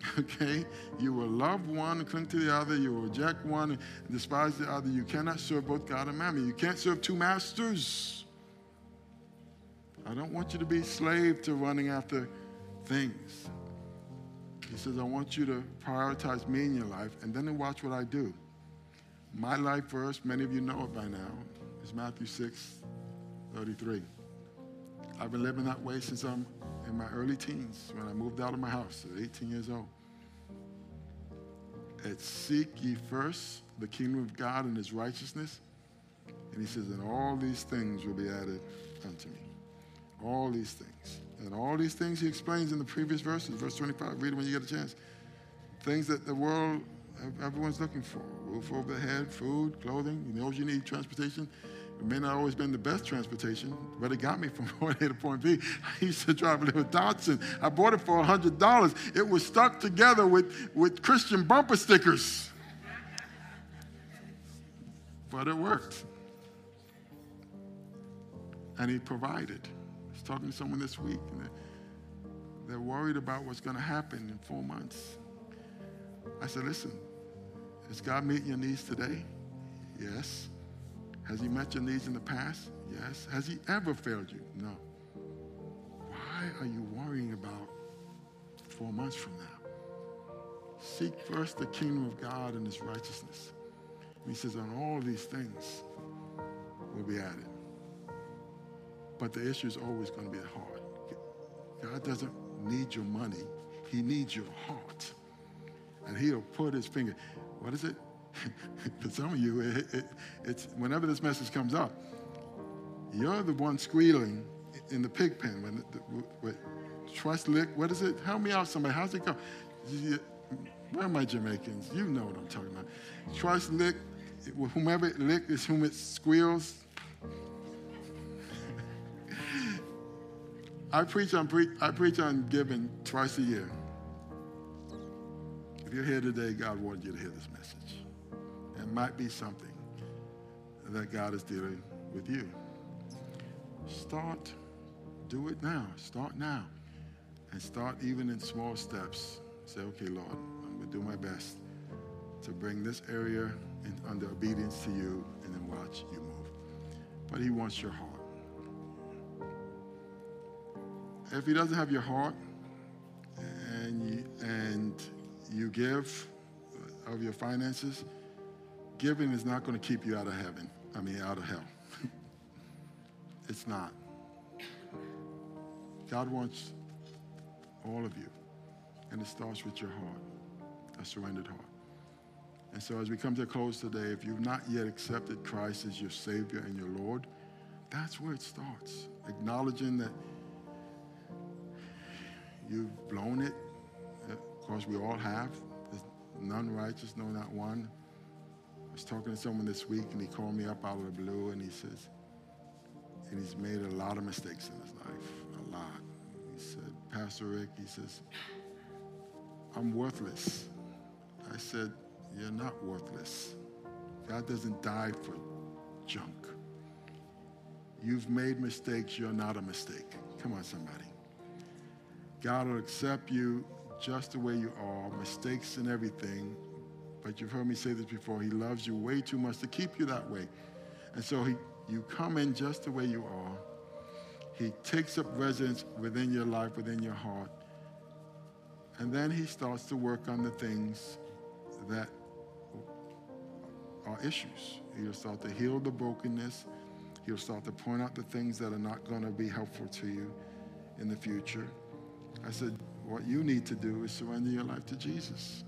Okay? You will love one and cling to the other. You will reject one despise the other. You cannot serve both God and mammon. You can't serve two masters. I don't want you to be slave to running after things. He says, I want you to prioritize me in your life and then watch what I do. My life verse, many of you know it by now, is Matthew 6, 33. I've been living that way since I'm in my early teens when I moved out of my house at 18 years old. It's seek ye first the kingdom of God and his righteousness. And he says, and all these things will be added unto me. All these things. And all these things he explains in the previous verses. Verse 25, read it when you get a chance. Things that the world, everyone's looking for. Roof over the head, food, clothing. You know you need transportation. It may not always been the best transportation, but it got me from point A to point B. I used to drive a little Datsun. I bought it for $100. It was stuck together with, with Christian bumper stickers. But it worked. And he provided. I was talking to someone this week, and they're worried about what's going to happen in four months. I said, listen, is God meeting your needs today? Yes. Has he met your needs in the past? Yes. Has he ever failed you? No. Why are you worrying about four months from now? Seek first the kingdom of God and his righteousness. And he says, on all these things will be added. But the issue is always going to be the heart. God doesn't need your money. He needs your heart. And he'll put his finger. What is it? For some of you, it, it, it's whenever this message comes up, you're the one squealing in the pig pen. When, the, trust lick, what is it? Help me out, somebody. How's it go? Where are my Jamaicans? You know what I'm talking about. Trust lick, whomever it lick is whom it squeals. I preach on pre- I preach on giving twice a year. If you're here today, God wanted you to hear this message. It might be something that God is dealing with you. Start, do it now. Start now. And start even in small steps. Say, okay, Lord, I'm going to do my best to bring this area in, under obedience to you and then watch you move. But He wants your heart. If He doesn't have your heart and you, and you give of your finances, giving is not going to keep you out of heaven. I mean, out of hell. it's not. God wants all of you. And it starts with your heart, a surrendered heart. And so, as we come to a close today, if you've not yet accepted Christ as your Savior and your Lord, that's where it starts. Acknowledging that you've blown it. Of course, we all have. There's none righteous, no, not one was talking to someone this week and he called me up out of the blue and he says, and he's made a lot of mistakes in his life, a lot. He said, Pastor Rick, he says, I'm worthless. I said, You're not worthless. God doesn't die for junk. You've made mistakes, you're not a mistake. Come on, somebody. God will accept you just the way you are, mistakes and everything, but you've heard me say this before. He loves you way too much to keep you that way. And so he, you come in just the way you are. He takes up residence within your life, within your heart. And then he starts to work on the things that are issues. He'll start to heal the brokenness. He'll start to point out the things that are not going to be helpful to you in the future. I said, what you need to do is surrender your life to Jesus.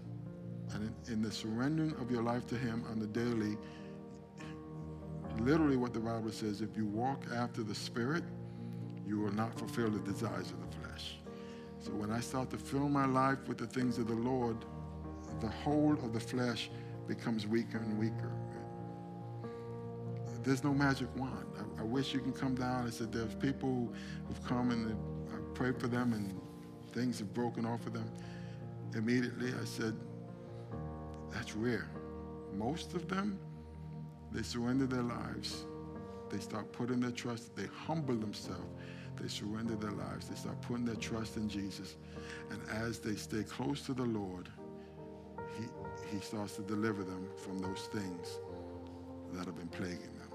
And in, in the surrendering of your life to Him on the daily, literally what the Bible says if you walk after the Spirit, you will not fulfill the desires of the flesh. So when I start to fill my life with the things of the Lord, the whole of the flesh becomes weaker and weaker. There's no magic wand. I, I wish you can come down. I said there's people who've come and I prayed for them and things have broken off of them. Immediately I said, that's rare. Most of them, they surrender their lives. They start putting their trust, they humble themselves. They surrender their lives. They start putting their trust in Jesus. And as they stay close to the Lord, he, he starts to deliver them from those things that have been plaguing them.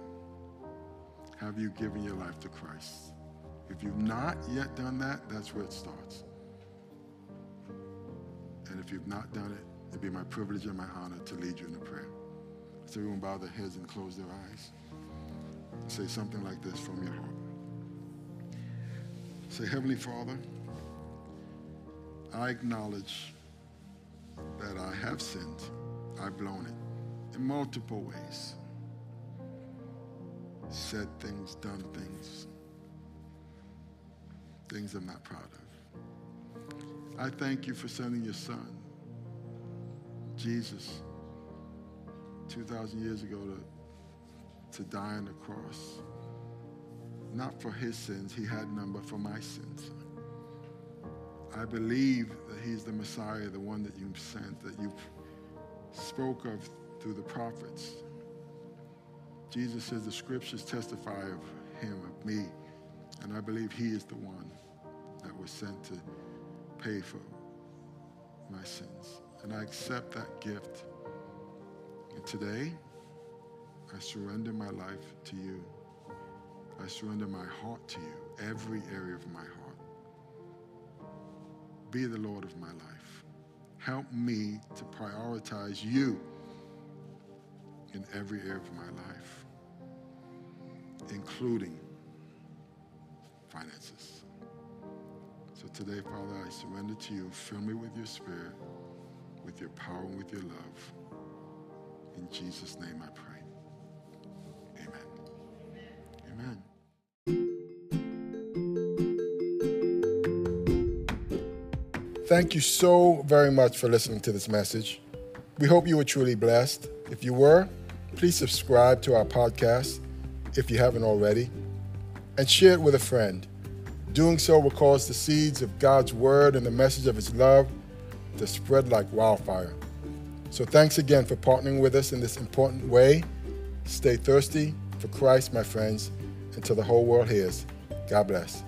Have you given your life to Christ? If you've not yet done that, that's where it starts. And if you've not done it, it'd be my privilege and my honor to lead you in a prayer. So everyone bow their heads and close their eyes. Say something like this from your heart. Say, Heavenly Father, I acknowledge that I have sinned. I've blown it in multiple ways. Said things, done things, things I'm not proud of. I thank you for sending your son, Jesus, 2,000 years ago to, to die on the cross. Not for his sins, he had none, but for my sins. I believe that he's the Messiah, the one that you sent, that you spoke of through the prophets. Jesus says the scriptures testify of him, of me, and I believe he is the one that was sent to pay for my sins. And I accept that gift. And today, I surrender my life to you. I surrender my heart to you, every area of my heart. Be the Lord of my life. Help me to prioritize you in every area of my life, including finances. So today, Father, I surrender to you. Fill me with your spirit, with your power, and with your love. In Jesus' name I pray. Amen. Amen. Thank you so very much for listening to this message. We hope you were truly blessed. If you were, please subscribe to our podcast if you haven't already and share it with a friend. Doing so will cause the seeds of God's word and the message of his love to spread like wildfire. So thanks again for partnering with us in this important way. Stay thirsty for Christ, my friends, until the whole world hears. God bless.